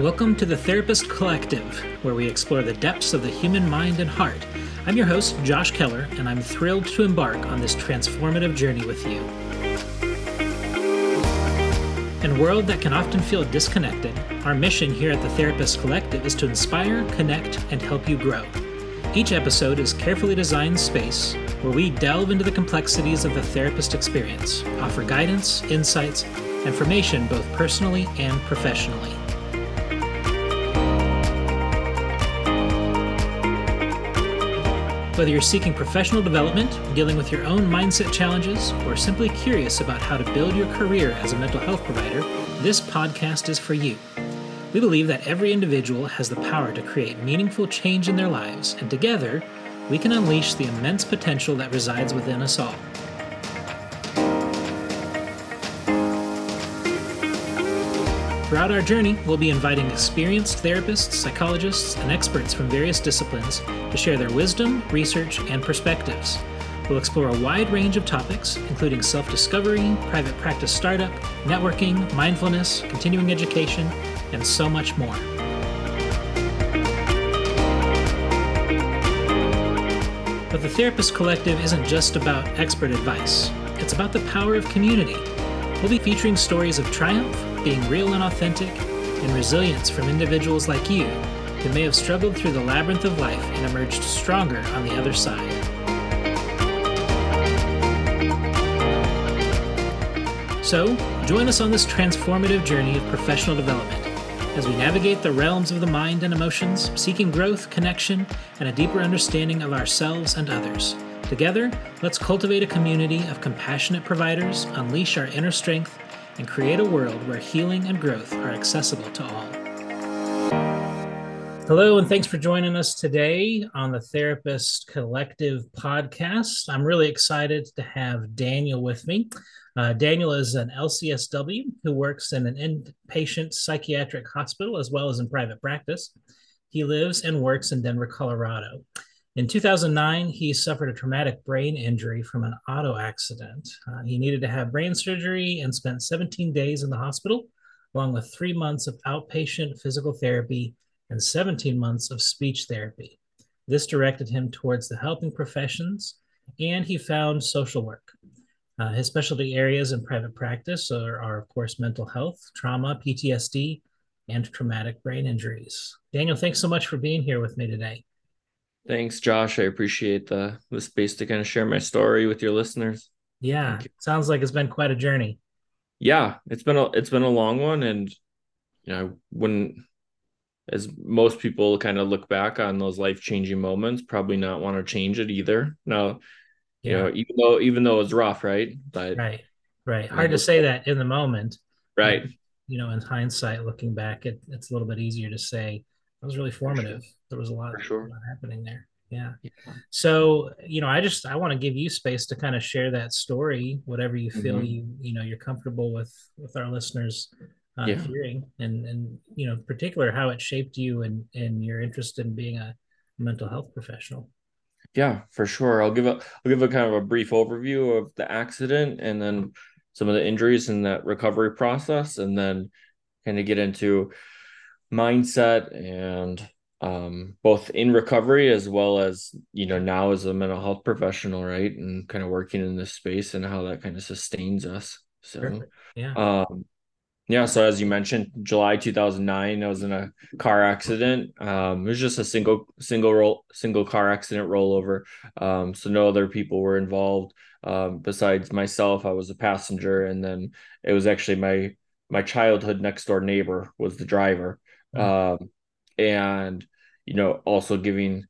Welcome to the Therapist Collective, where we explore the depths of the human mind and heart. I'm your host, Josh Keller, and I'm thrilled to embark on this transformative journey with you. In a world that can often feel disconnected, our mission here at the Therapist Collective is to inspire, connect, and help you grow. Each episode is carefully designed space where we delve into the complexities of the therapist experience, offer guidance, insights, information both personally and professionally. Whether you're seeking professional development, dealing with your own mindset challenges, or simply curious about how to build your career as a mental health provider, this podcast is for you. We believe that every individual has the power to create meaningful change in their lives, and together, we can unleash the immense potential that resides within us all. Throughout our journey, we'll be inviting experienced therapists, psychologists, and experts from various disciplines to share their wisdom, research, and perspectives. We'll explore a wide range of topics, including self discovery, private practice startup, networking, mindfulness, continuing education, and so much more. But the Therapist Collective isn't just about expert advice, it's about the power of community. We'll be featuring stories of triumph, being real and authentic, and resilience from individuals like you who may have struggled through the labyrinth of life and emerged stronger on the other side. So, join us on this transformative journey of professional development as we navigate the realms of the mind and emotions, seeking growth, connection, and a deeper understanding of ourselves and others. Together, let's cultivate a community of compassionate providers, unleash our inner strength, and create a world where healing and growth are accessible to all. Hello, and thanks for joining us today on the Therapist Collective podcast. I'm really excited to have Daniel with me. Uh, Daniel is an LCSW who works in an inpatient psychiatric hospital as well as in private practice. He lives and works in Denver, Colorado. In 2009, he suffered a traumatic brain injury from an auto accident. Uh, he needed to have brain surgery and spent 17 days in the hospital, along with three months of outpatient physical therapy and 17 months of speech therapy. This directed him towards the helping professions, and he found social work. Uh, his specialty areas in private practice are, are, of course, mental health, trauma, PTSD, and traumatic brain injuries. Daniel, thanks so much for being here with me today. Thanks, Josh. I appreciate the the space to kind of share my story with your listeners. Yeah, sounds like it's been quite a journey. Yeah, it's been a it's been a long one, and you know when as most people kind of look back on those life changing moments, probably not want to change it either. Now, you know, even though even though it's rough, right? But right, right, hard know, to say that in the moment, right? You know, in hindsight, looking back, it, it's a little bit easier to say that was really formative. There was a lot, sure. a lot happening there. Yeah. yeah. So, you know, I just I want to give you space to kind of share that story, whatever you feel mm-hmm. you you know you're comfortable with with our listeners uh, yeah. hearing, and and you know, particular how it shaped you and and your interest in being a mental health professional. Yeah, for sure. I'll give a I'll give a kind of a brief overview of the accident and then some of the injuries and that recovery process, and then kind of get into mindset and um, both in recovery as well as you know now as a mental health professional right? And kind of working in this space and how that kind of sustains us so Perfect. yeah. um yeah so as you mentioned july 2009 i was in a car accident. Um it was just a single single roll single car accident rollover. Um so no other people were involved. Um besides myself i was a passenger and then it was actually my my childhood next door neighbor was the driver. Mm-hmm. um, and you know also giving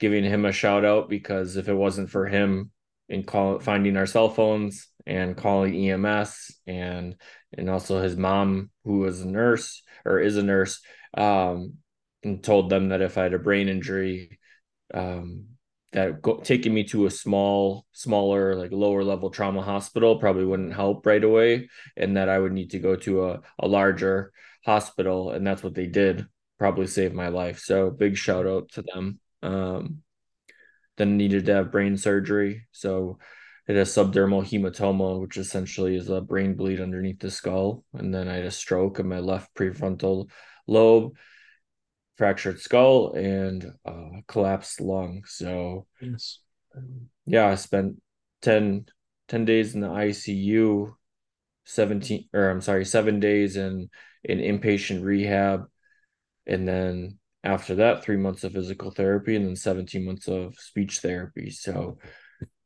giving him a shout out because if it wasn't for him in call finding our cell phones and calling EMS and and also his mom who was a nurse or is a nurse um, and told them that if I had a brain injury um, that go, taking me to a small smaller like lower level trauma hospital probably wouldn't help right away and that I would need to go to a, a larger hospital and that's what they did probably saved my life so big shout out to them um, then needed to have brain surgery so had a subdural hematoma, which essentially is a brain bleed underneath the skull. And then I had a stroke in my left prefrontal lobe, fractured skull, and uh, collapsed lung. So, Yes. yeah, I spent 10, 10 days in the ICU, 17, or I'm sorry, seven days in, in inpatient rehab. And then after that, three months of physical therapy and then 17 months of speech therapy. So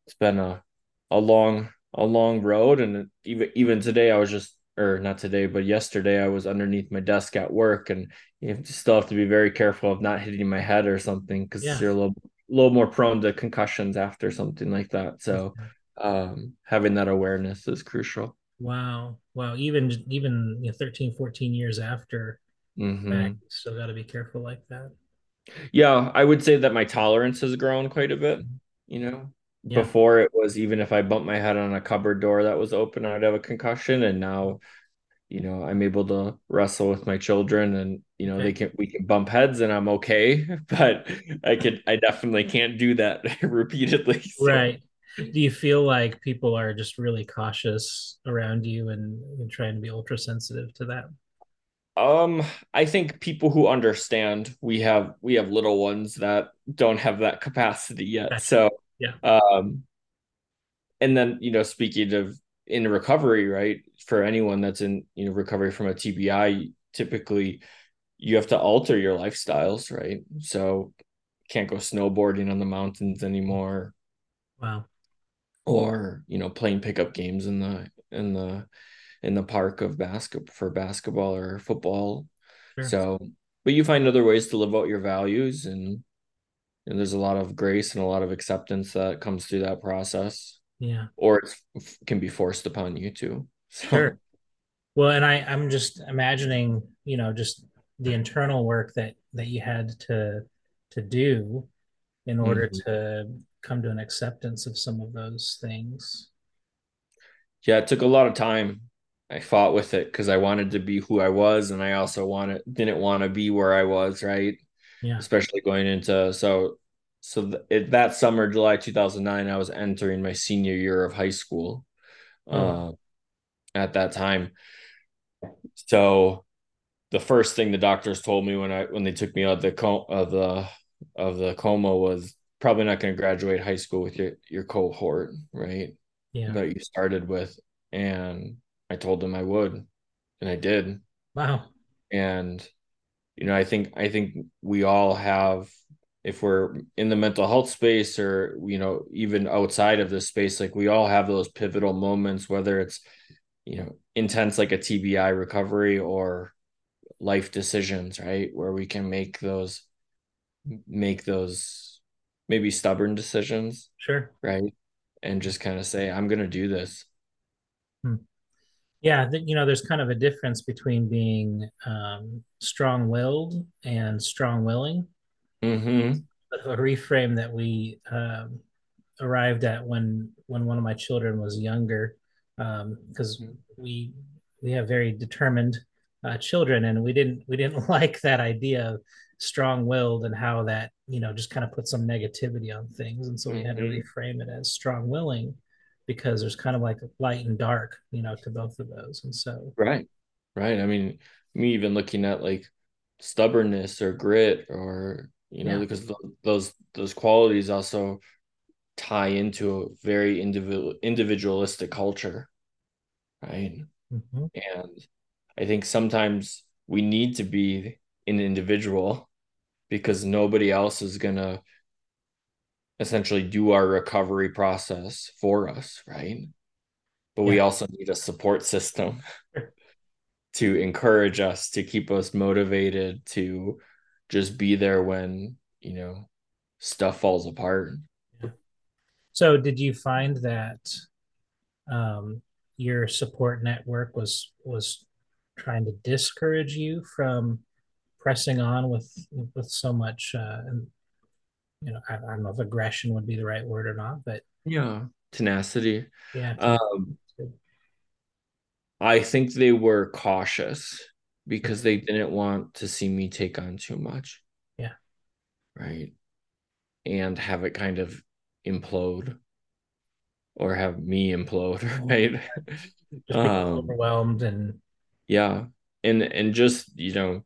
it's been a a long a long road and even even today I was just or not today but yesterday I was underneath my desk at work and you have still have to be very careful of not hitting my head or something because Yeah. you're a little a little more prone to concussions after something like that so um having that awareness is crucial Wow. Wow. Even even you know, 13, 14 years after hmm back, still got to be careful like that. yeah I would say that my tolerance has grown quite a bit you know Yeah. before it was even if I bumped my head on a cupboard door that was open I'd have a concussion and now you know i'm able to wrestle with my children and you know Okay. they can we can bump heads and i'm okay but i could i definitely can't do that repeatedly so. Right. Do you feel like people are just really cautious around you and, and trying to be ultra sensitive to that? Um i think people who understand we have we have little ones that don't have that capacity yet so Yeah. um and then you know speaking of in recovery right for anyone that's in you know recovery from a tbi typically you have to alter your lifestyles right so can't go snowboarding on the mountains anymore Wow. or you know playing pickup games in the in the in the park of basket for basketball or football Sure. so but you find other ways to live out your values and and there's a lot of grace and a lot of acceptance that comes through that process Yeah. or it can be forced upon you too so Sure. Well, and I, I'm just imagining, you know, just the internal work that that you had to to do in order Mhm. to come to an acceptance of some of those things. yeah it took a lot of time i fought with it because i wanted to be who i was and i also wanted didn't want to be where i was right? Yeah. especially going into so so th- it, that summer july 2009 i was entering my senior year of high school uh, at that time. So the first thing the doctors told me when i when they took me out of the co- of the of the coma was probably not going to graduate high school with your your cohort right? Yeah. that you started with. And i told them i would and i did Wow. and you know i think i think we all have if we're in the mental health space or you know even outside of this space like we all have those pivotal moments whether it's you know intense like a tbi recovery or life decisions right where we can make those make those maybe stubborn decisions Sure. right and just kind of say i'm going to do this Hmm. Yeah, you know, there's kind of a difference between being um, strong-willed and strong-willing. mm-hmm A reframe that we um, arrived at when when one of my children was younger, because we we have very determined uh, children, and we didn't we didn't like that idea of strong-willed and how that you know just kind of put some negativity on things, and so we had to Mhm. reframe it as strong-willing because there's kind of like light and dark, you know, to both of those, and so right right. I mean me even looking at like stubbornness or grit or you know yeah, because th- those those qualities also tie into a very individual individualistic culture right? Mhm. and i think sometimes we need to be an individual because nobody else is going to essentially do our recovery process for us right? But we also need a support system to encourage us to keep us motivated to just be there when you know stuff falls apart. Yeah. So did you find that um, your support network was was trying to discourage you from pressing on with with so much uh, you know I, I don't know if aggression would be the right word or not but yeah. Tenacity. Yeah. Um i think they were cautious because they didn't want to see me take on too much. Yeah. Right? And have it kind of implode or have me implode, right? Just um, overwhelmed and yeah, and and just you know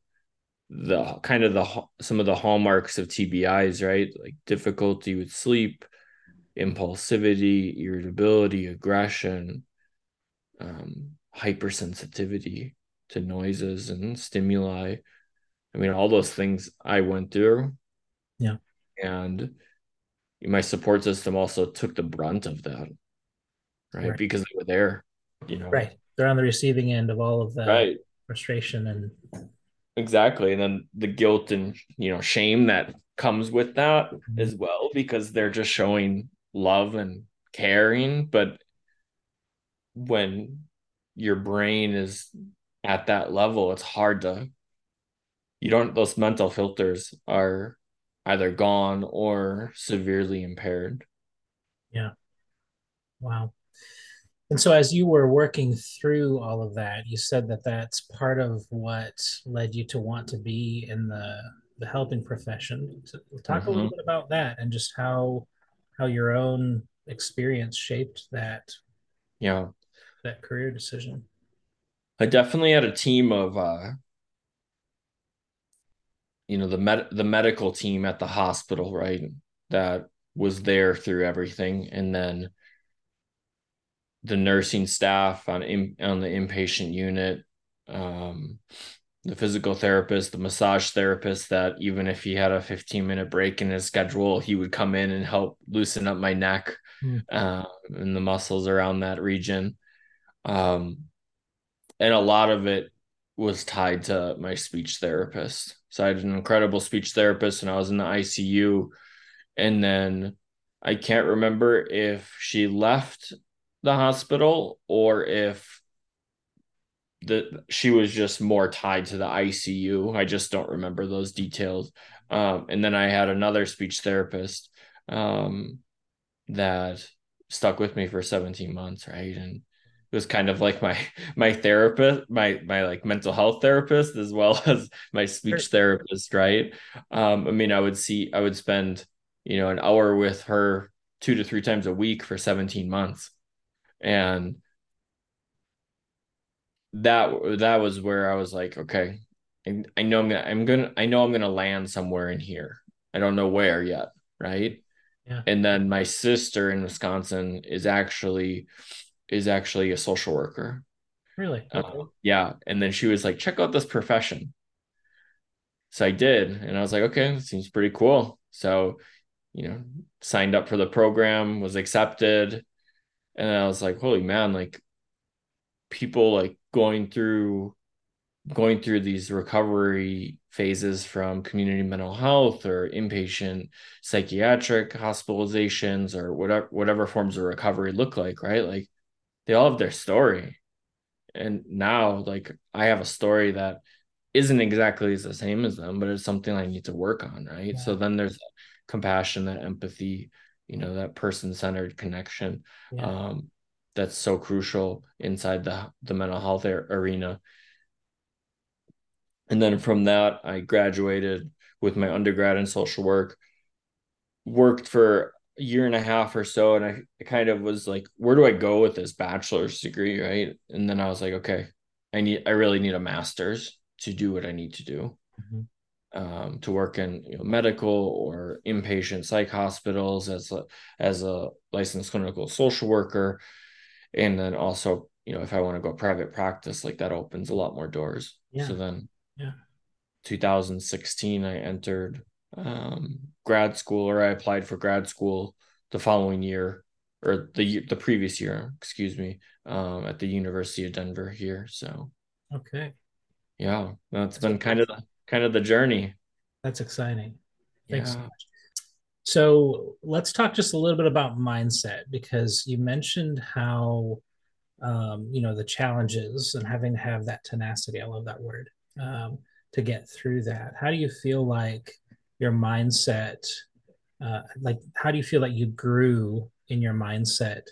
the kind of the some of the hallmarks of TBIs, right? Like difficulty with sleep, impulsivity, irritability, aggression, um, hypersensitivity to noises and stimuli. I mean, all those things I went through. Yeah. And my support system also took the brunt of that, right? right. Because they were there, you know. Right. They're on the receiving end of all of the right. frustration and exactly. And then the guilt and you know shame that comes with that mm-hmm. as well, because they're just showing love and caring. But when your brain is at that level, it's hard to you don't those mental filters are either gone or severely impaired. Yeah. Wow. And so, as you were working through all of that, you said that that's part of what led you to want to be in the the helping profession. So talk mm-hmm. a little mm-hmm. bit about that and just how how your own experience shaped that. Yeah. That career decision. I definitely had a team of uh, you know the med the medical team at the hospital right that was there through everything and then the nursing staff on in, on the inpatient unit um, the physical therapist the massage therapist that even if he had a 15 minute break in his schedule he would come in and help loosen up my neck uh, and the muscles around that region. Um, and a lot of it was tied to my speech therapist. So I had an incredible speech therapist and I was in the ICU. And then I can't remember if she left the hospital or if the she was just more tied to the ICU. I just don't remember those details. Um, and then I had another speech therapist um, that stuck with me for 17 months, right? And it was kind of like my my therapist my my like mental health therapist as well as my speech therapist right um i mean i would see i would spend you know an hour with her two to three times a week for 17 months and that that was where i was like okay I, I know i'm gonna i'm gonna i know i'm gonna land somewhere in here i don't know where yet right yeah. and then my sister in wisconsin is actually is actually a social worker. Really? Okay. Uh, yeah. And then she was like, check out this profession. So I did. And I was like, okay, seems pretty cool. So, you know, signed up for the program, was accepted. And I was like, holy man, like people like going through going through these recovery phases from community mental health or inpatient psychiatric hospitalizations or whatever whatever forms of recovery look like right? Like they all have their story. And now like i have a story that isn't exactly the same as them but it's something i need to work on right? Yeah. so then there's compassion that empathy you know that person-centered connection yeah. um that's so crucial inside the the mental health arena and then from that i graduated with my undergrad in social work worked for a year and a half or so and I kind of was like where do I go with this bachelor's degree right and then I was like okay I need I really need a master's to do what I need to do mm-hmm. Um, to work in you know, medical or inpatient psych hospitals as a as a licensed clinical social worker and then also you know if I want to go private practice like that opens a lot more doors yeah. so then yeah 2016 I entered um, grad school or I applied for grad school the following year or the the previous year, excuse me, um, at the University of Denver here. So okay, yeah, that's been kind of the kind of the journey. That's exciting. Thanks yeah. so much. So let's talk just a little bit about mindset because you mentioned how um, you know the challenges and having to have that tenacity. I love that word um, to get through that. How do you feel like your mindset uh, like how do you feel like you grew in your mindset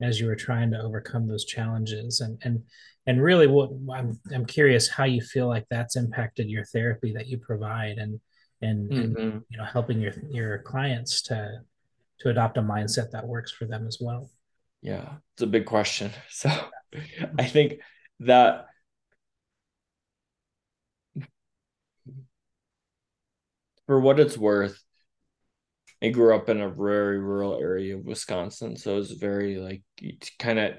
as you were trying to overcome those challenges and and and really what I'm, I'm curious how you feel like that's impacted your therapy that you provide and and, mm-hmm. and you know helping your your clients to to adopt a mindset that works for them as well Yeah, it's a big question. So I think that for what it's worth, I grew up in a very rural area of Wisconsin. So it's very like kind of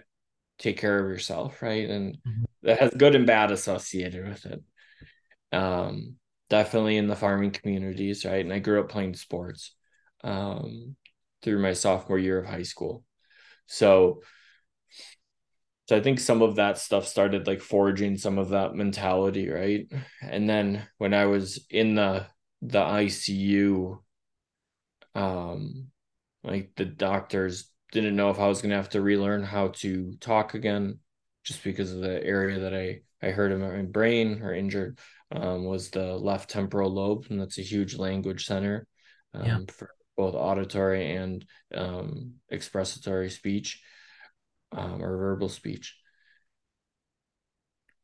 take care of yourself, right? And mm-hmm. that has good and bad associated with it. Um, definitely in the farming communities, right? And I grew up playing sports um, through my sophomore year of high school. So, so I think some of that stuff started like forging some of that mentality, right? And then when I was in the the ICU, um, like the doctors didn't know if I was gonna have to relearn how to talk again, just because of the area that I I hurt in my brain or injured um, was the left temporal lobe, and that's a huge language center um, yeah. for both auditory and um, expressatory speech um, or verbal speech.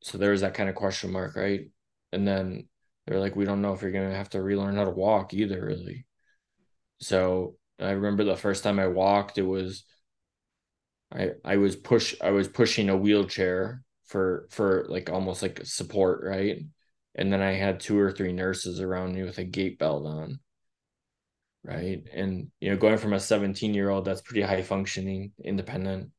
So there was that kind of question mark, right? And then they're like, we don't know if you're gonna have to relearn how to walk either, really. So I remember the first time I walked, it was I I was push I was pushing a wheelchair for for like almost like support, right? And then I had two or three nurses around me with a gait belt on. Right. And you know, going from a 17 year old that's pretty high functioning, independent,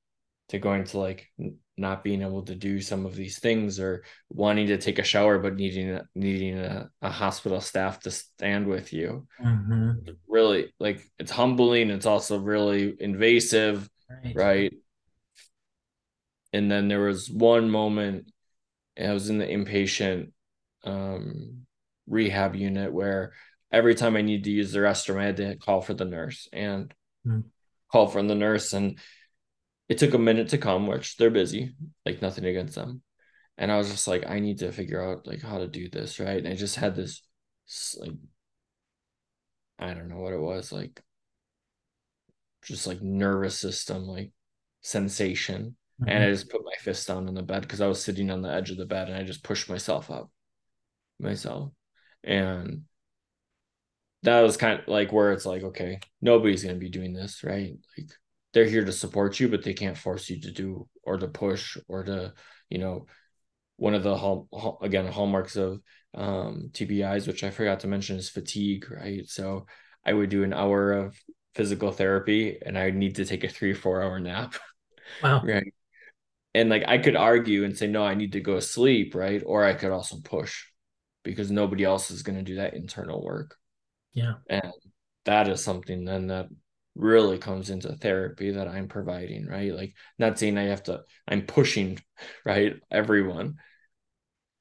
to going to like not being able to do some of these things or wanting to take a shower but needing needing a, a hospital staff to stand with you mm-hmm. really like it's humbling it's also really invasive right. right and then there was one moment i was in the inpatient um, rehab unit where every time i need to use the restroom i had to call for the nurse and mm. call from the nurse and it took a minute to come, which they're busy, like nothing against them. And I was just like, I need to figure out like how to do this, right? And I just had this like I don't know what it was, like just like nervous system, like sensation. Mm-hmm. And I just put my fist down on the bed because I was sitting on the edge of the bed and I just pushed myself up myself. And that was kind of like where it's like, okay, nobody's gonna be doing this, right? Like they're here to support you, but they can't force you to do or to push or to, you know, one of the hall, again hallmarks of um, TBIs, which I forgot to mention, is fatigue. Right, so I would do an hour of physical therapy, and I need to take a three or four hour nap. Wow. right, and like I could argue and say no, I need to go to sleep. Right, or I could also push because nobody else is going to do that internal work. Yeah, and that is something then that really comes into therapy that I'm providing, right? Like not saying I have to I'm pushing, right, everyone.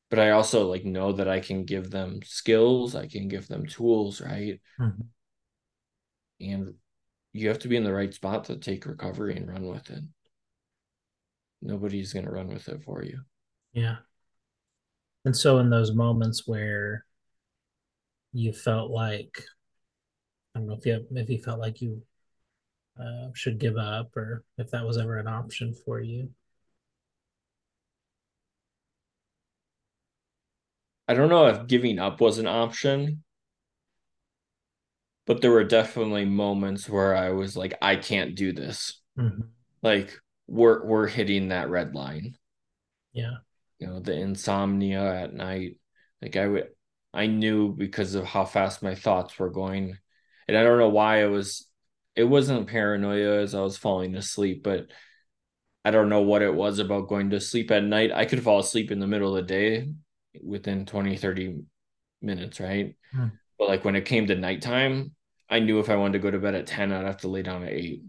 But I also like know that I can give them skills, I can give them tools, right? Mm-hmm. And you have to be in the right spot to take recovery and run with it. Nobody's going to run with it for you. Yeah. And so in those moments where you felt like I don't know if you if you felt like you uh, should give up or if that was ever an option for you. I don't know if giving up was an option, but there were definitely moments where I was like, I can't do this. Mm-hmm. Like we're we're hitting that red line. Yeah. You know, the insomnia at night. Like I would I knew because of how fast my thoughts were going. And I don't know why I was it wasn't paranoia as I was falling asleep, but I don't know what it was about going to sleep at night. I could fall asleep in the middle of the day within 20, 30 minutes, right? Hmm. But like when it came to nighttime, I knew if I wanted to go to bed at 10, I'd have to lay down at eight.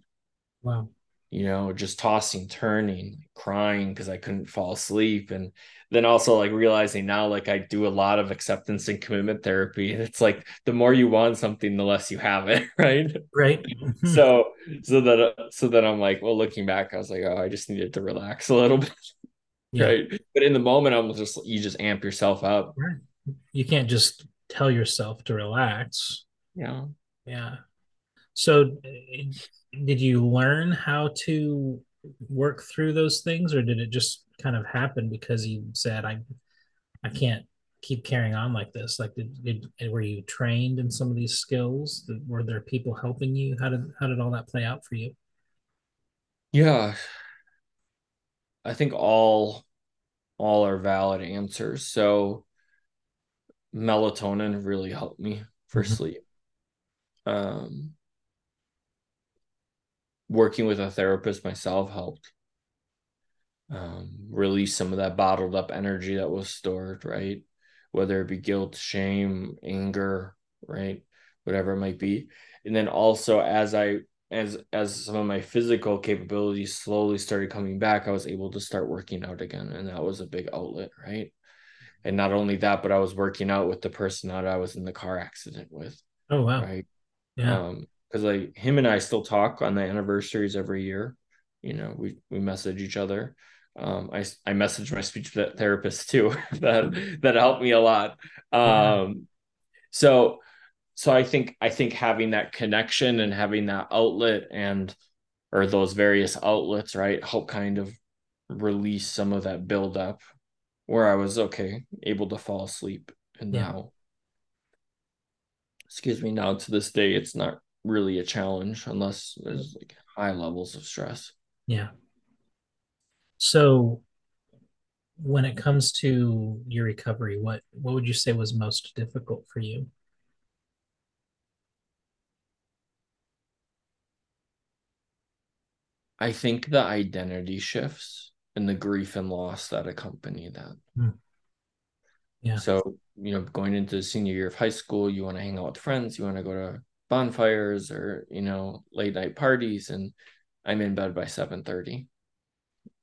Wow you know, just tossing, turning, crying because I couldn't fall asleep. And then also like realizing now, like I do a lot of acceptance and commitment therapy. And it's like the more you want something, the less you have it. Right. Right. so, so that, so that I'm like, well, looking back, I was like, oh, I just needed to relax a little bit. Yeah. Right. But in the moment, I'm just, you just amp yourself up. Right. You can't just tell yourself to relax. Yeah. Yeah. So eh, did you learn how to work through those things or did it just kind of happen because you said i i can't keep carrying on like this like did, did were you trained in some of these skills were there people helping you how did how did all that play out for you Yeah, I think all all are valid answers. So melatonin really helped me for Mhm. sleep. Um, working with a therapist myself helped um, release some of that bottled up energy that was stored, right? Whether it be guilt, shame, anger, right? Whatever it might be. And then also as I as as some of my physical capabilities slowly started coming back, I was able to start working out again. And that was a big outlet, right? And not only that, but I was working out with the person that I was in the car accident with, Oh wow. right? Yeah. Um, because like him and I still talk on the anniversaries every year. You know, we we message each other. Um, I I message my speech therapist too. that that helped me a lot. Yeah. Um, so so I think I think having that connection and having that outlet and or those various outlets, right, help kind of release some of that buildup where I was okay, able to fall asleep. And Yeah. now, excuse me, now to this day, it's not really a challenge unless there's like high levels of stress. Yeah. So when it comes to your recovery, what what would you say was most difficult for you? I think the identity shifts and the grief and loss that accompany that. Hmm. Yeah. So, you know, going into the senior year of high school, you want to hang out with friends, you want to go to bonfires or, you know, late night parties and I'm in bed by 7:30,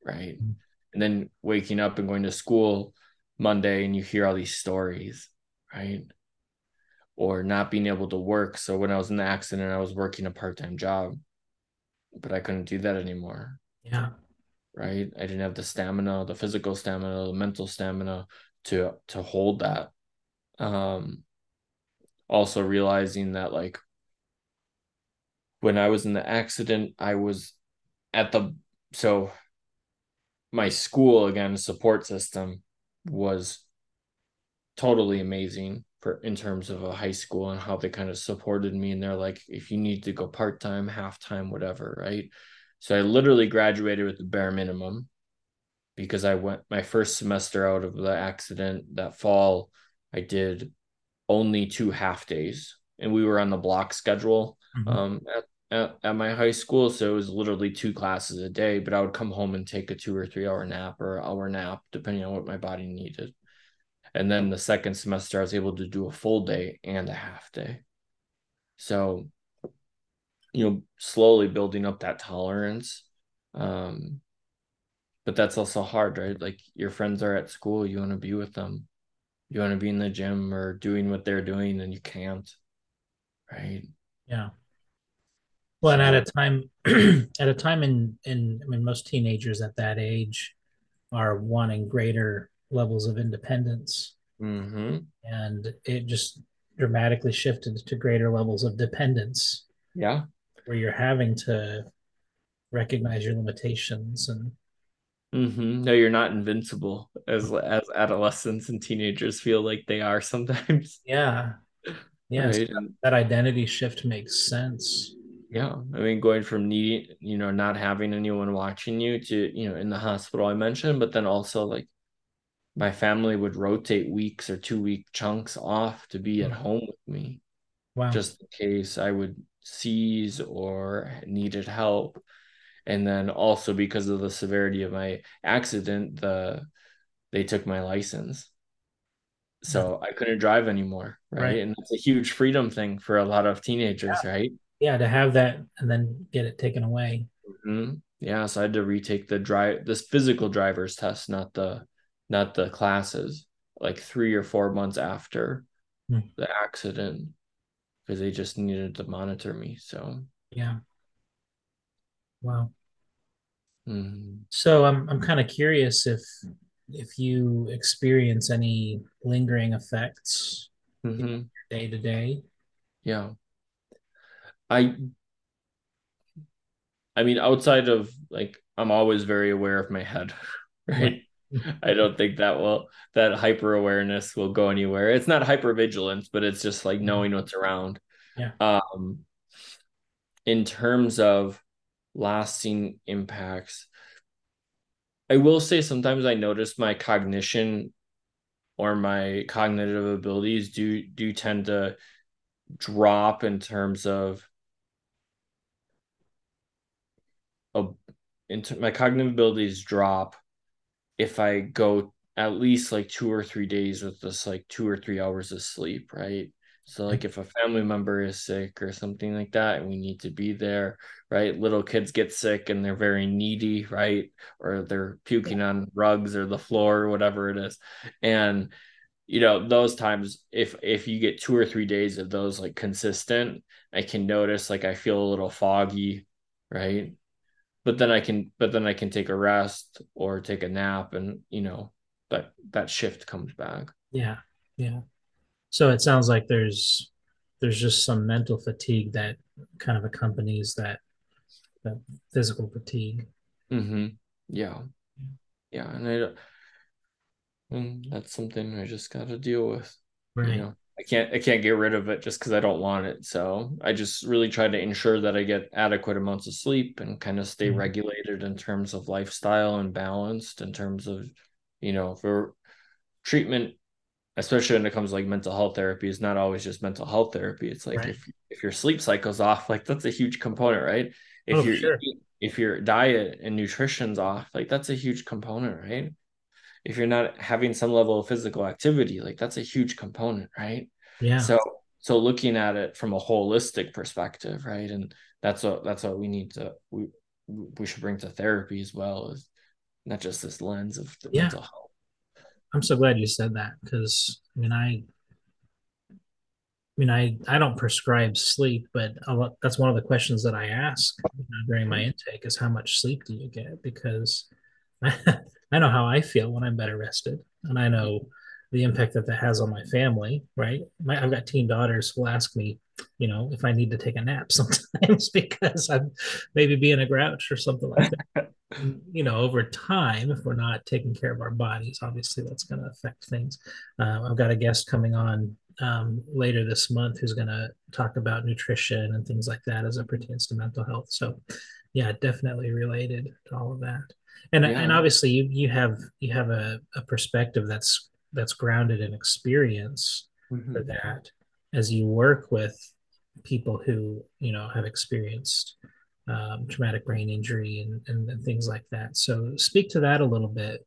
right? Hmm. And then waking up and going to school Monday and you hear all these stories, right? Or not being able to work. So when I was in the accident, I was working a part-time job, but I couldn't do that anymore. Yeah. Right. I didn't have the stamina, the physical stamina, the mental stamina to to hold that. Um also realizing that like when I was in the accident, I was at the so my school again support system was totally amazing for in terms of a high school and how they kind of supported me and they're like if you need to go part-time half-time whatever right so i literally graduated with the bare minimum because i went my first semester out of the accident that fall i did only two half days and we were on the block schedule mm-hmm. um, at, at, at my high school so it was literally two classes a day but i would come home and take a two or three hour nap or hour nap depending on what my body needed and then the second semester, I was able to do a full day and a half day. So, you know, slowly building up that tolerance. Um, but that's also hard, right? Like your friends are at school, you want to be with them. You want to be in the gym or doing what they're doing, and you can't. Right. Yeah. Well, and at a time, at a time in in I mean, most teenagers at that age are wanting greater levels of independence. Mm-hmm. And it just dramatically shifted to greater levels of dependence. Yeah. Where you're having to recognize your limitations and mm-hmm. no you're not invincible as as adolescents and teenagers feel like they are sometimes yeah yeah right? so that identity shift makes sense yeah i mean going from needing you know not having anyone watching you to you know in the hospital i mentioned but then also like my family would rotate weeks or two week chunks off to be at mm. home with me. Wow. Just in case I would seize or needed help. And then also because of the severity of my accident, the they took my license. So yeah. I couldn't drive anymore. Right? right. And that's a huge freedom thing for a lot of teenagers, yeah. right? Yeah, to have that and then get it taken away. Mm-hmm. Yeah. So I had to retake the drive this physical driver's test, not the not the classes, like three or four months after mm. the accident because they just needed to monitor me. So yeah. Wow. Mm-hmm. So I'm I'm kind of curious if if you experience any lingering effects mm-hmm. day to day. Yeah. I I mean outside of like I'm always very aware of my head, right? I don't think that will that hyper awareness will go anywhere. It's not hyper vigilance, but it's just like knowing what's around. Yeah. Um in terms of lasting impacts. I will say sometimes I notice my cognition or my cognitive abilities do do tend to drop in terms of a, into my cognitive abilities drop if I go at least like two or three days with just like two or three hours of sleep, right? So mm-hmm. like if a family member is sick or something like that and we need to be there, right? Little kids get sick and they're very needy, right? Or they're puking on rugs or the floor or whatever it is. And you know, those times if if you get two or three days of those like consistent, I can notice like I feel a little foggy, right? But then I can but then I can take a rest or take a nap and you know that that shift comes back. Yeah. Yeah. So it sounds like there's there's just some mental fatigue that kind of accompanies that that physical fatigue. Mm-hmm. Yeah. Yeah. And I and that's something I just gotta deal with. Right. You know, I can't I can't get rid of it just because I don't want it. So I just really try to ensure that I get adequate amounts of sleep and kind of stay mm-hmm. regulated in terms of lifestyle and balanced in terms of, you know, for treatment especially when it comes to like mental health therapy is not always just mental health therapy it's like right. if if your sleep cycle's off like that's a huge component right if oh, your sure. if your diet and nutrition's off like that's a huge component right if you're not having some level of physical activity like that's a huge component right? Yeah. So so looking at it from a holistic perspective right and that's what that's what we need to we we should bring to therapy as well as not just this lens of yeah. mental health. I'm so glad you said that because I mean I I mean I I don't prescribe sleep, but I'll, that's one of the questions that I ask you know, during my mm-hmm. intake is how much sleep do you get? Because I, I know how I feel when I'm better rested, and I know the impact that that has on my family. Right, my, I've got teen daughters who ask me, you know, if I need to take a nap sometimes because I'm maybe being a grouch or something like that. you know, over time, if we're not taking care of our bodies, obviously that's going to affect things. Uh, I've got a guest coming on um, later this month who's going to talk about nutrition and things like that as it pertains to mental health. So, yeah, definitely related to all of that. And yeah. and obviously, you you have you have a, a perspective that's that's grounded in experience mm-hmm. for that as you work with people who you know have experienced um, traumatic brain injury and, and, and things like that. So, speak to that a little bit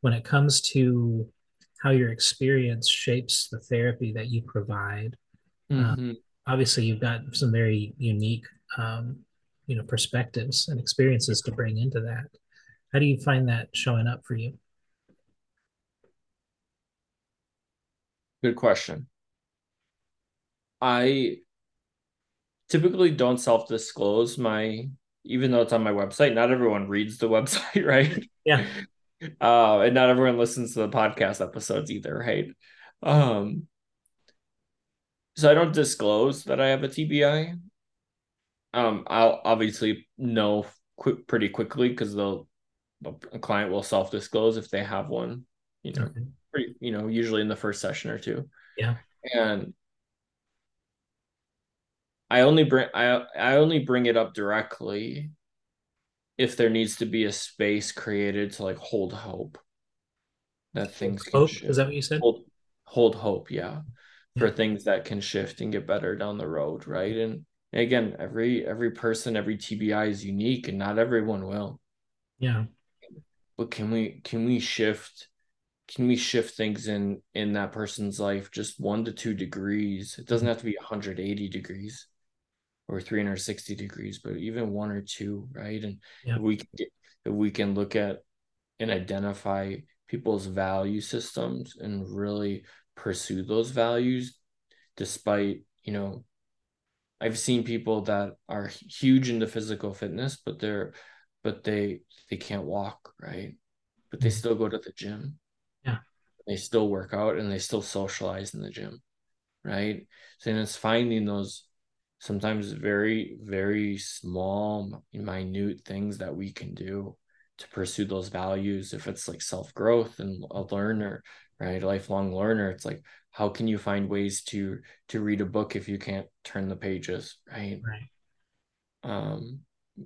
when it comes to how your experience shapes the therapy that you provide. Um, mm-hmm. obviously, you've got some very unique, um, you know, perspectives and experiences to bring into that. How do you find that showing up for you? Good question. I typically don't self disclose my, even though it's on my website. Not everyone reads the website, right? Yeah. Uh, and not everyone listens to the podcast episodes either, right? Um, so I don't disclose that I have a TBI. Um, I'll obviously know quick pretty quickly because they'll a client will self disclose if they have one. You know, okay. pretty, you know, usually in the first session or two. Yeah. And I only bring I I only bring it up directly if there needs to be a space created to like hold hope that things hope shift. is that what you said hold, hold hope yeah. yeah for things that can shift and get better down the road right and again every every person every tbi is unique and not everyone will yeah but can we can we shift can we shift things in in that person's life just one to two degrees it doesn't have to be 180 degrees or 360 degrees, but even one or two, right? And yeah. if we can get, if we can look at and identify people's value systems and really pursue those values, despite you know, I've seen people that are huge into physical fitness, but they're but they they can't walk, right? But they mm-hmm. still go to the gym. Yeah. They still work out and they still socialize in the gym, right? So then it's finding those sometimes very very small minute things that we can do to pursue those values if it's like self-growth and a learner right a lifelong learner it's like how can you find ways to to read a book if you can't turn the pages right right um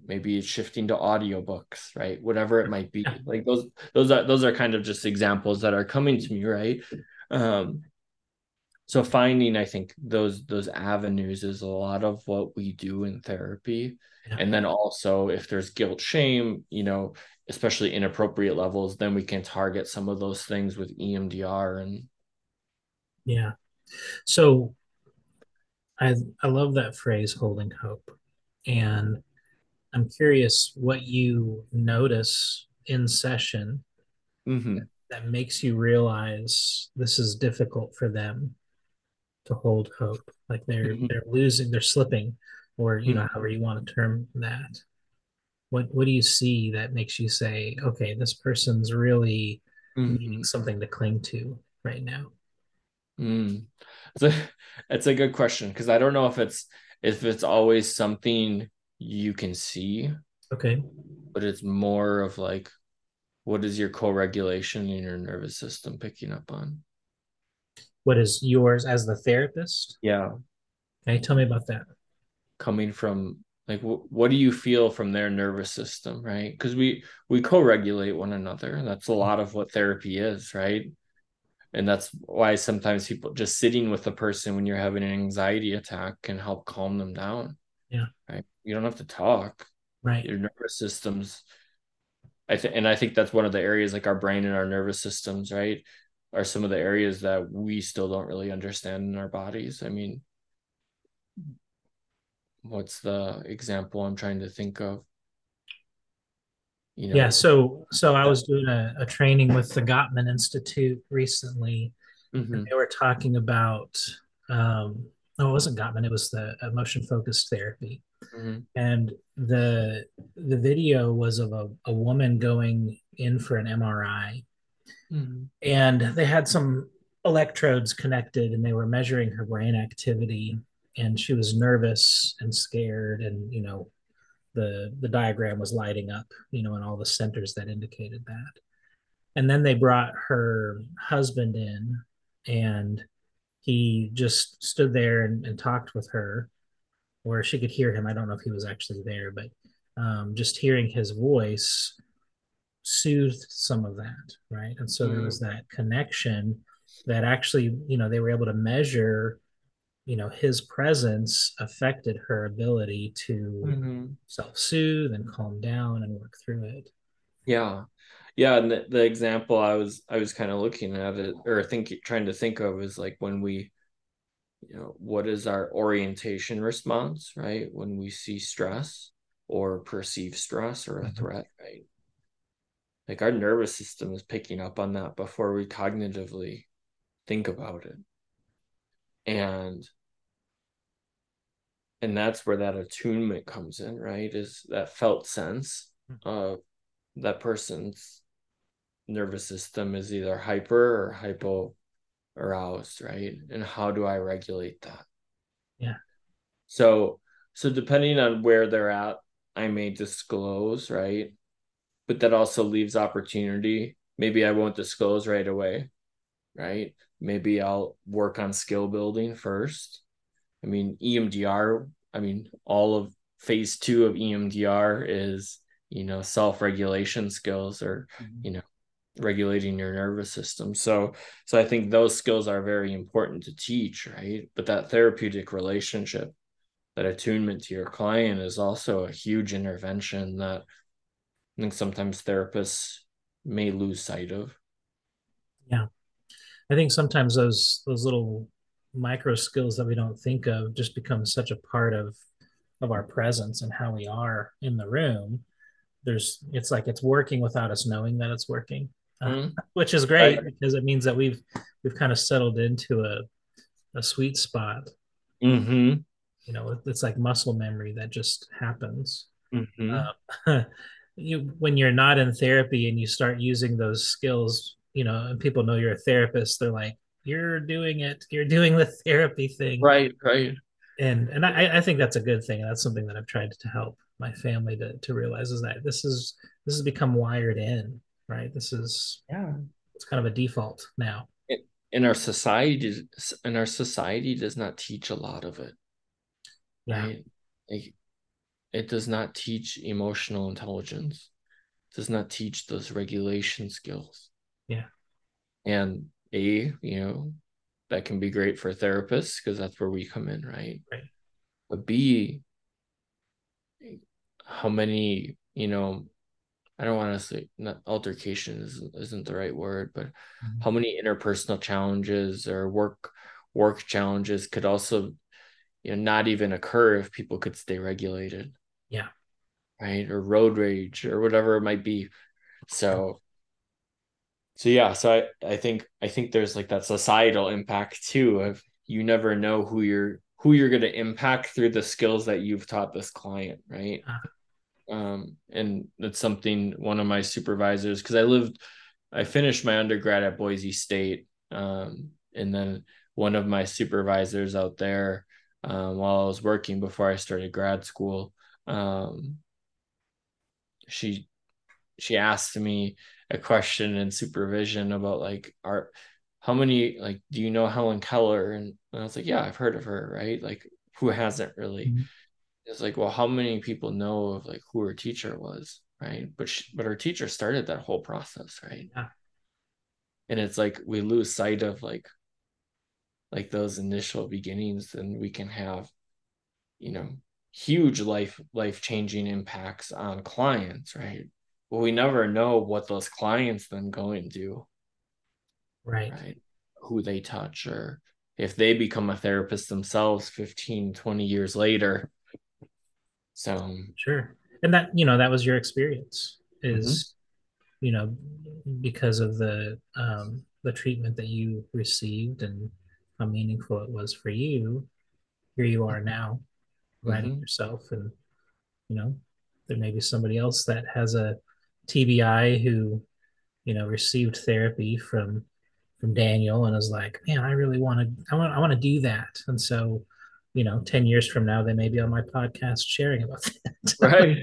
maybe it's shifting to audiobooks right? Whatever it might be. Like those those are those are kind of just examples that are coming to me right? Um so finding i think those those avenues is a lot of what we do in therapy. Yeah. and then also if there's guilt shame you know especially inappropriate levels then we can target some of those things with emdr and yeah. So i i love that phrase holding hope. And i'm curious what you notice in session mm-hmm. that, that makes you realize this is difficult for them to hold hope like they're mm-hmm. they're losing they're slipping or you know mm-hmm. however you want to term that what what do you see that makes you say okay this person's really mm-hmm. needing something to cling to right now mm. it's, a, it's a good question because i don't know if it's if it's always something you can see okay but it's more of like what is your co-regulation in your nervous system picking up on what is yours as the therapist? Yeah. Okay, tell me about that. Coming from like wh- what do you feel from their nervous system, right? Because we we co-regulate one another. That's a lot of what therapy is, right? And that's why sometimes people just sitting with a person when you're having an anxiety attack can help calm them down. Yeah. Right. You don't have to talk. Right. Your nervous systems I think, and I think that's one of the areas like our brain and our nervous systems, right? are some of the areas that we still don't really understand in our bodies. I mean, what's the example I'm trying to think of? You know, yeah, so so I was doing a, a training with the Gottman Institute recently, mm-hmm. and they were talking about um, no, it wasn't Gottman, it was the emotion focused therapy. Mm-hmm. And the the video was of a, a woman going in for an MRI Mm-hmm. And they had some electrodes connected and they were measuring her brain activity. And she was nervous and scared. And, you know, the, the diagram was lighting up, you know, in all the centers that indicated that. And then they brought her husband in and he just stood there and, and talked with her or she could hear him. I don't know if he was actually there, but um, just hearing his voice soothed some of that, right? And so mm. there was that connection that actually, you know, they were able to measure, you know, his presence affected her ability to mm-hmm. self-soothe and calm down and work through it. Yeah. Yeah, and the, the example I was I was kind of looking at it or think trying to think of is like when we you know what is our orientation response right when we see stress or perceive stress or a mm-hmm. threat right like our nervous system is picking up on that before we cognitively think about it and and that's where that attunement comes in right is that felt sense hmm. of that person's nervous system is either hyper or hypo aroused right and how do i regulate that yeah so so depending on where they're at i may disclose right but that also leaves opportunity. Maybe I won't disclose right away, right? Maybe I'll work on skill building first. I mean, EMDR, I mean, all of phase two of EMDR is, you know, self regulation skills or, mm-hmm. you know, regulating your nervous system. So, so I think those skills are very important to teach, right? But that therapeutic relationship, that attunement to your client is also a huge intervention that I think sometimes therapists may lose sight of. Yeah. I think sometimes those those little micro skills that we don't think of just become such a part of of our presence and how we are in the room. There's it's like it's working without us knowing that it's working. Mm-hmm. Which is great right. because it means that we've we've kind of settled into a a sweet spot. Mm-hmm. You know, it's like muscle memory that just happens. Mm-hmm. Uh, you when you're not in therapy and you start using those skills, you know, and people know you're a therapist, they're like, "You're doing it. You're doing the therapy thing." Right, right. And and I, I think that's a good thing. That's something that I've tried to help my family to to realize is that this is this has become wired in, right? This is yeah, it's kind of a default now. In our society, in our society does not teach a lot of it. Yeah. Right? Like it does not teach emotional intelligence it does not teach those regulation skills yeah and a you know that can be great for therapists because that's where we come in right right but b how many you know i don't want to say not altercation isn't, isn't the right word but mm-hmm. how many interpersonal challenges or work work challenges could also you know not even occur if people could stay regulated. Yeah. Right? Or road rage or whatever it might be. So so yeah so i i think i think there's like that societal impact too of you never know who you're who you're going to impact through the skills that you've taught this client right? Uh-huh. Um and that's something one of my supervisors because i lived i finished my undergrad at boise state um and then one of my supervisors out there um, while I was working before I started grad school. Um, she she asked me a question in supervision about like art how many like do you know Helen Keller and, I was like yeah I've heard of her right like who hasn't really mm-hmm. It's like well how many people know of like who her teacher was right? But she, but her teacher started that whole process right? Yeah. and it's like we lose sight of like like those initial beginnings and we can have you know huge life life changing impacts on clients right? But we never know what those clients then go and do. Right. Right? Who they touch or if they become a therapist themselves 15 20 years later so sure and that you know that was your experience is mm-hmm. you know because of the um the treatment that you received and how meaningful it was for you, here you are now, writing mm-hmm. yourself, and you know, there may be somebody else that has a TBI who, you know, received therapy from from Daniel and is like, man, I really want to, I want, I want to do that, and so you know, 10 years from now, they may be on my podcast sharing about that. right.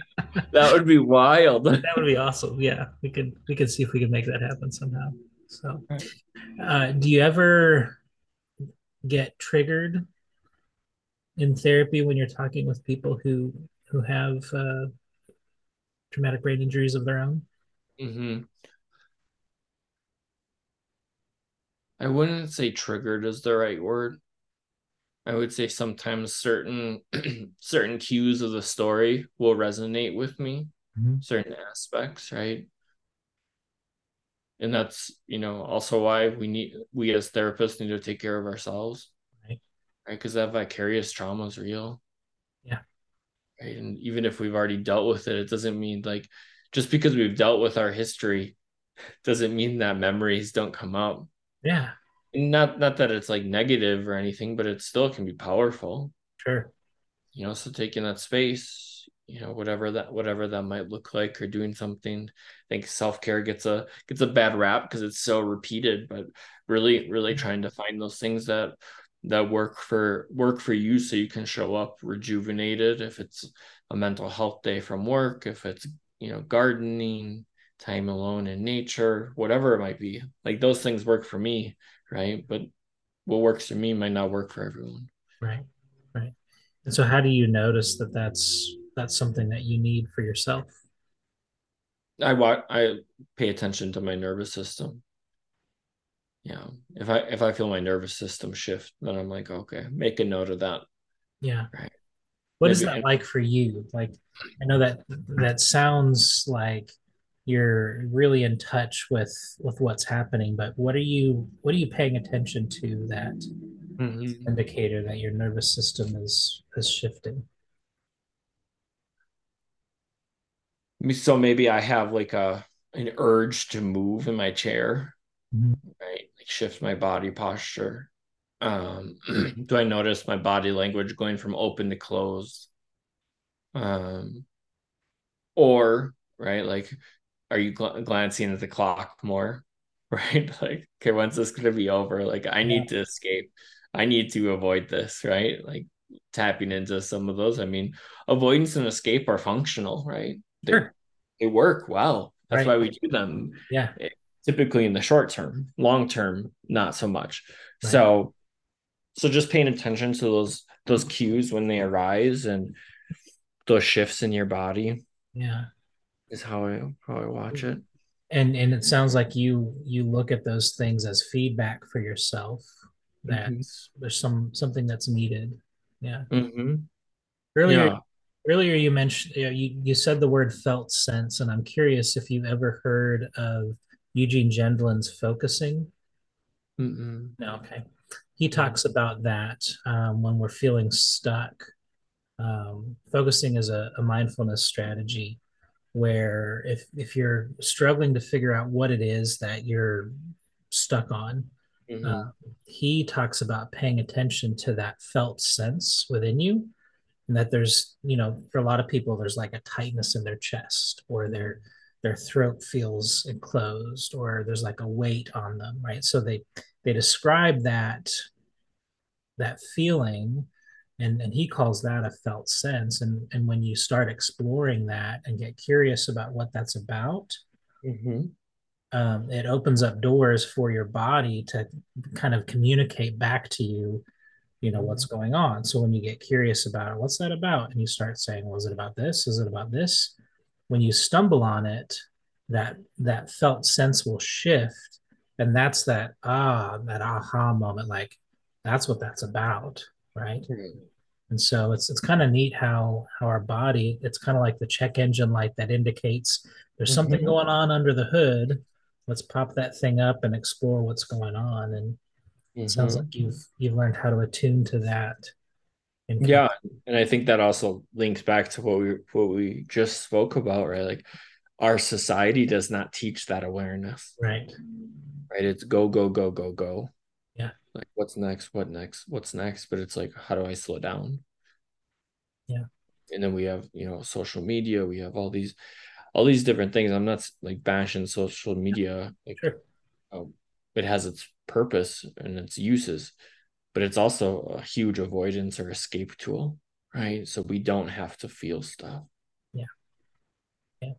That would be wild. that would be awesome. Yeah. We could, we could see if we could make that happen somehow. So, uh, do you ever get triggered in therapy when you're talking with people who who have uh, traumatic brain injuries of their own? Mm-hmm. I wouldn't say triggered is the right word. I would say sometimes certain certain cues of the story will resonate with me, mm-hmm. certain aspects, right? and that's you know also why we need we as therapists need to take care of ourselves. Right. Right because that vicarious trauma is real. Yeah. Right and even if we've already dealt with it it doesn't mean like just because we've dealt with our history doesn't mean that memories don't come up. Yeah not not that it's like negative or anything but it still can be powerful. Sure. You know so taking that space you know whatever that whatever that might look like or doing something i think self-care gets a gets a bad rap because it's so repeated but really really mm-hmm. trying to find those things that that work for work for you so you can show up rejuvenated if it's a mental health day from work if it's you know gardening time alone in nature whatever it might be. Like those things work for me right? But what works for me might not work for everyone. Right right. And so how do you notice that that's that's something that you need for yourself? I watch i pay attention to my nervous system. Yeah if i if i feel my nervous system shift then i'm like okay make a note of that. Yeah. Right. What Maybe is that I, like for you? Like i know that that sounds like you're really in touch with with what's happening but what are you what are you paying attention to that mm-hmm. indicator that your nervous system is is shifting so maybe I have like a an urge to move in my chair, mm-hmm. right? Like shift my body posture. Um, do I notice my body language going from open to closed? Um, or right, like, are you gl- glancing at the clock more? Right, like, okay, when's this gonna be over? Like, I need to escape. I need to avoid this, right? Like tapping into some of those. I mean, avoidance and escape are functional, right? they, sure. they work well. That's right. why we do them. Yeah. Eh, typically in the short term, long term, not so much. Right. So, so just paying attention to those those cues when they arise, and those shifts in your body. Yeah. Is how I how I watch it. And and it sounds like you you look at those things as feedback for yourself that mm-hmm. there's some something that's needed. Yeah. Mm-hmm. Earlier yeah. earlier you mentioned you, you said the word felt sense and I'm curious if you've ever heard of Eugene Gendlin's focusing. Mm-mm. No, okay. He talks about that um, when we're feeling stuck. Um, focusing is a, a mindfulness strategy where if if you're struggling to figure out what it is that you're stuck on, mm-hmm. uh, he talks about paying attention to that felt sense within you, and that there's you know for a lot of people there's like a tightness in their chest or their their throat feels enclosed or there's like a weight on them right so they they describe that that feeling and and he calls that a felt sense. And and when you start exploring that and get curious about what that's about mm-hmm. um, it opens up doors for your body to kind of communicate back to you you know what's going on. So when you get curious about it what's that about? and you start saying well it about this? Is it about this? when you stumble on it that that felt sense will shift. And that's that ah that aha moment like that's what that's about right? Mm-hmm. and so it's it's kind of neat how how our body it's kind of like the check engine light that indicates there's something mm-hmm. going on under the hood. Let's pop that thing up and explore what's going on. And it sounds mm-hmm. like you've you've learned how to attune to that yeah and i think that also links back to what we what we just spoke about right? Like our society does not teach that awareness. Right. Right? It's go go go go go like what's next what next what's next but it's like how do i slow down yeah and then we have you know social media we have all these all these different things i'm not like bashing social media like sure. um, it has its purpose and its uses but it's also a huge avoidance or escape tool, right? So we don't have to feel stuff. Yeah. Yeah.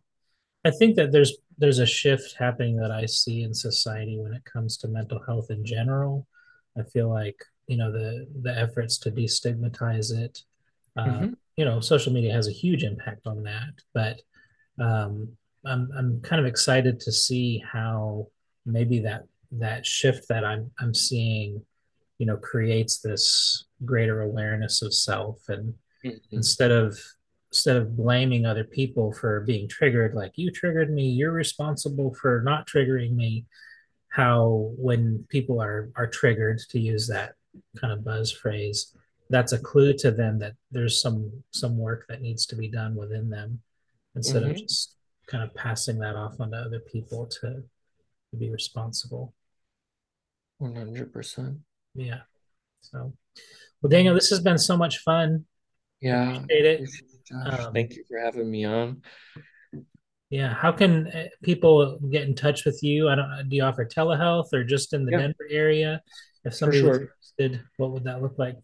I think that there's there's a shift happening that I see in society when it comes to mental health in general. I feel like, you know, the the efforts to destigmatize it, uh, mm-hmm. you know, social media has a huge impact on that. But um, I'm I'm kind of excited to see how maybe that that shift that I'm I'm seeing you know creates this greater awareness of self and mm-hmm. instead of instead of blaming other people for being triggered like you triggered me you're responsible for not triggering me how when people are are triggered to use that kind of buzz phrase that's a clue to them that there's some some work that needs to be done within them instead mm-hmm. of just kind of passing that off onto other people to, to be responsible 100% yeah. So, well, Daniel, this has been so much fun. Yeah. Appreciate it. Um, Thank you for having me on. Yeah. How can uh, people get in touch with you? I don't. Do you offer telehealth or just in the yeah. Denver area? If somebody sure. was interested, what would that look like?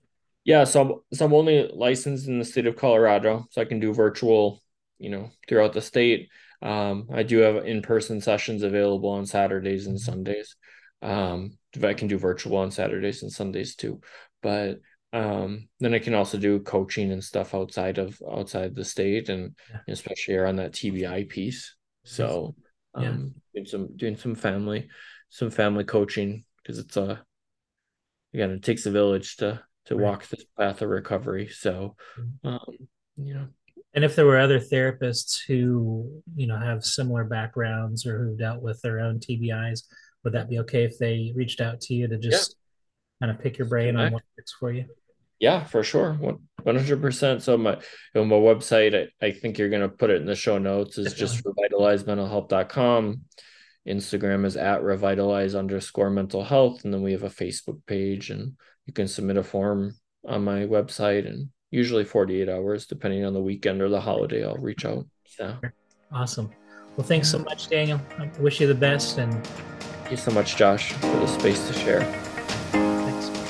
Yeah. So I'm, so I'm only licensed in the state of Colorado, so I can do virtual. You know, throughout the state. Um, I do have in-person sessions available on Saturdays and Sundays. Um, I can do virtual on Saturdays and Sundays too. But um, then I can also do coaching and stuff outside of outside the state and yeah. especially around that TBI piece. So um, yeah. doing some doing some family some family coaching because it's a again it takes a village to to right. walk this path of recovery. So mm-hmm. um, you know. And if there were other therapists who, you know, have similar backgrounds or who dealt with their own TBIs, would that be okay if they reached out to you to just yeah. kind of pick your brain on what works for you? Yeah, for sure. One hundred percent. So my on my website, I, I think you're gonna put it in the show notes, is just revitalizementalhealth.com. Instagram is at revitalize underscore mental health. And then we have a Facebook page and you can submit a form on my website and usually 48 hours, depending on the weekend or the holiday, I'll reach out. Yeah. Awesome. Well, thanks so much, Daniel. I wish you the best and Thank you so much, Josh, for the space to share.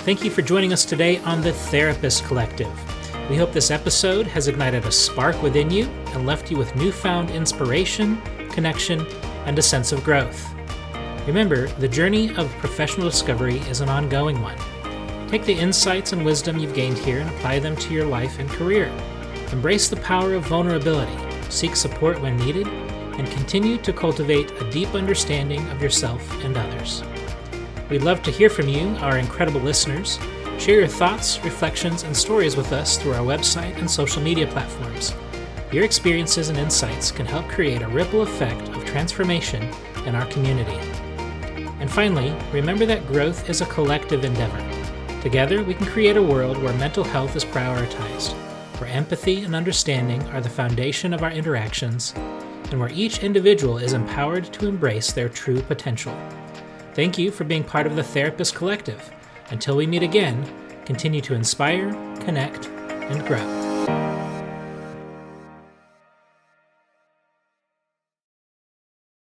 Thank you for joining us today on the Therapist Collective. We hope this episode has ignited a spark within you and left you with newfound inspiration, connection, and a sense of growth. Remember, the journey of professional discovery is an ongoing one. Take the insights and wisdom you've gained here and apply them to your life and career. Embrace the power of vulnerability, seek support when needed, and continue to cultivate a deep understanding of yourself and others. We'd love to hear from you, our incredible listeners. Share your thoughts, reflections, and stories with us through our website and social media platforms. Your experiences and insights can help create a ripple effect of transformation in our community. And finally, remember that growth is a collective endeavor. Together, we can create a world where mental health is prioritized, where empathy and understanding are the foundation of our interactions, and where each individual is empowered to embrace their true potential. Thank you for being part of the Therapist Collective. Until we meet again, continue to inspire, connect, and grow.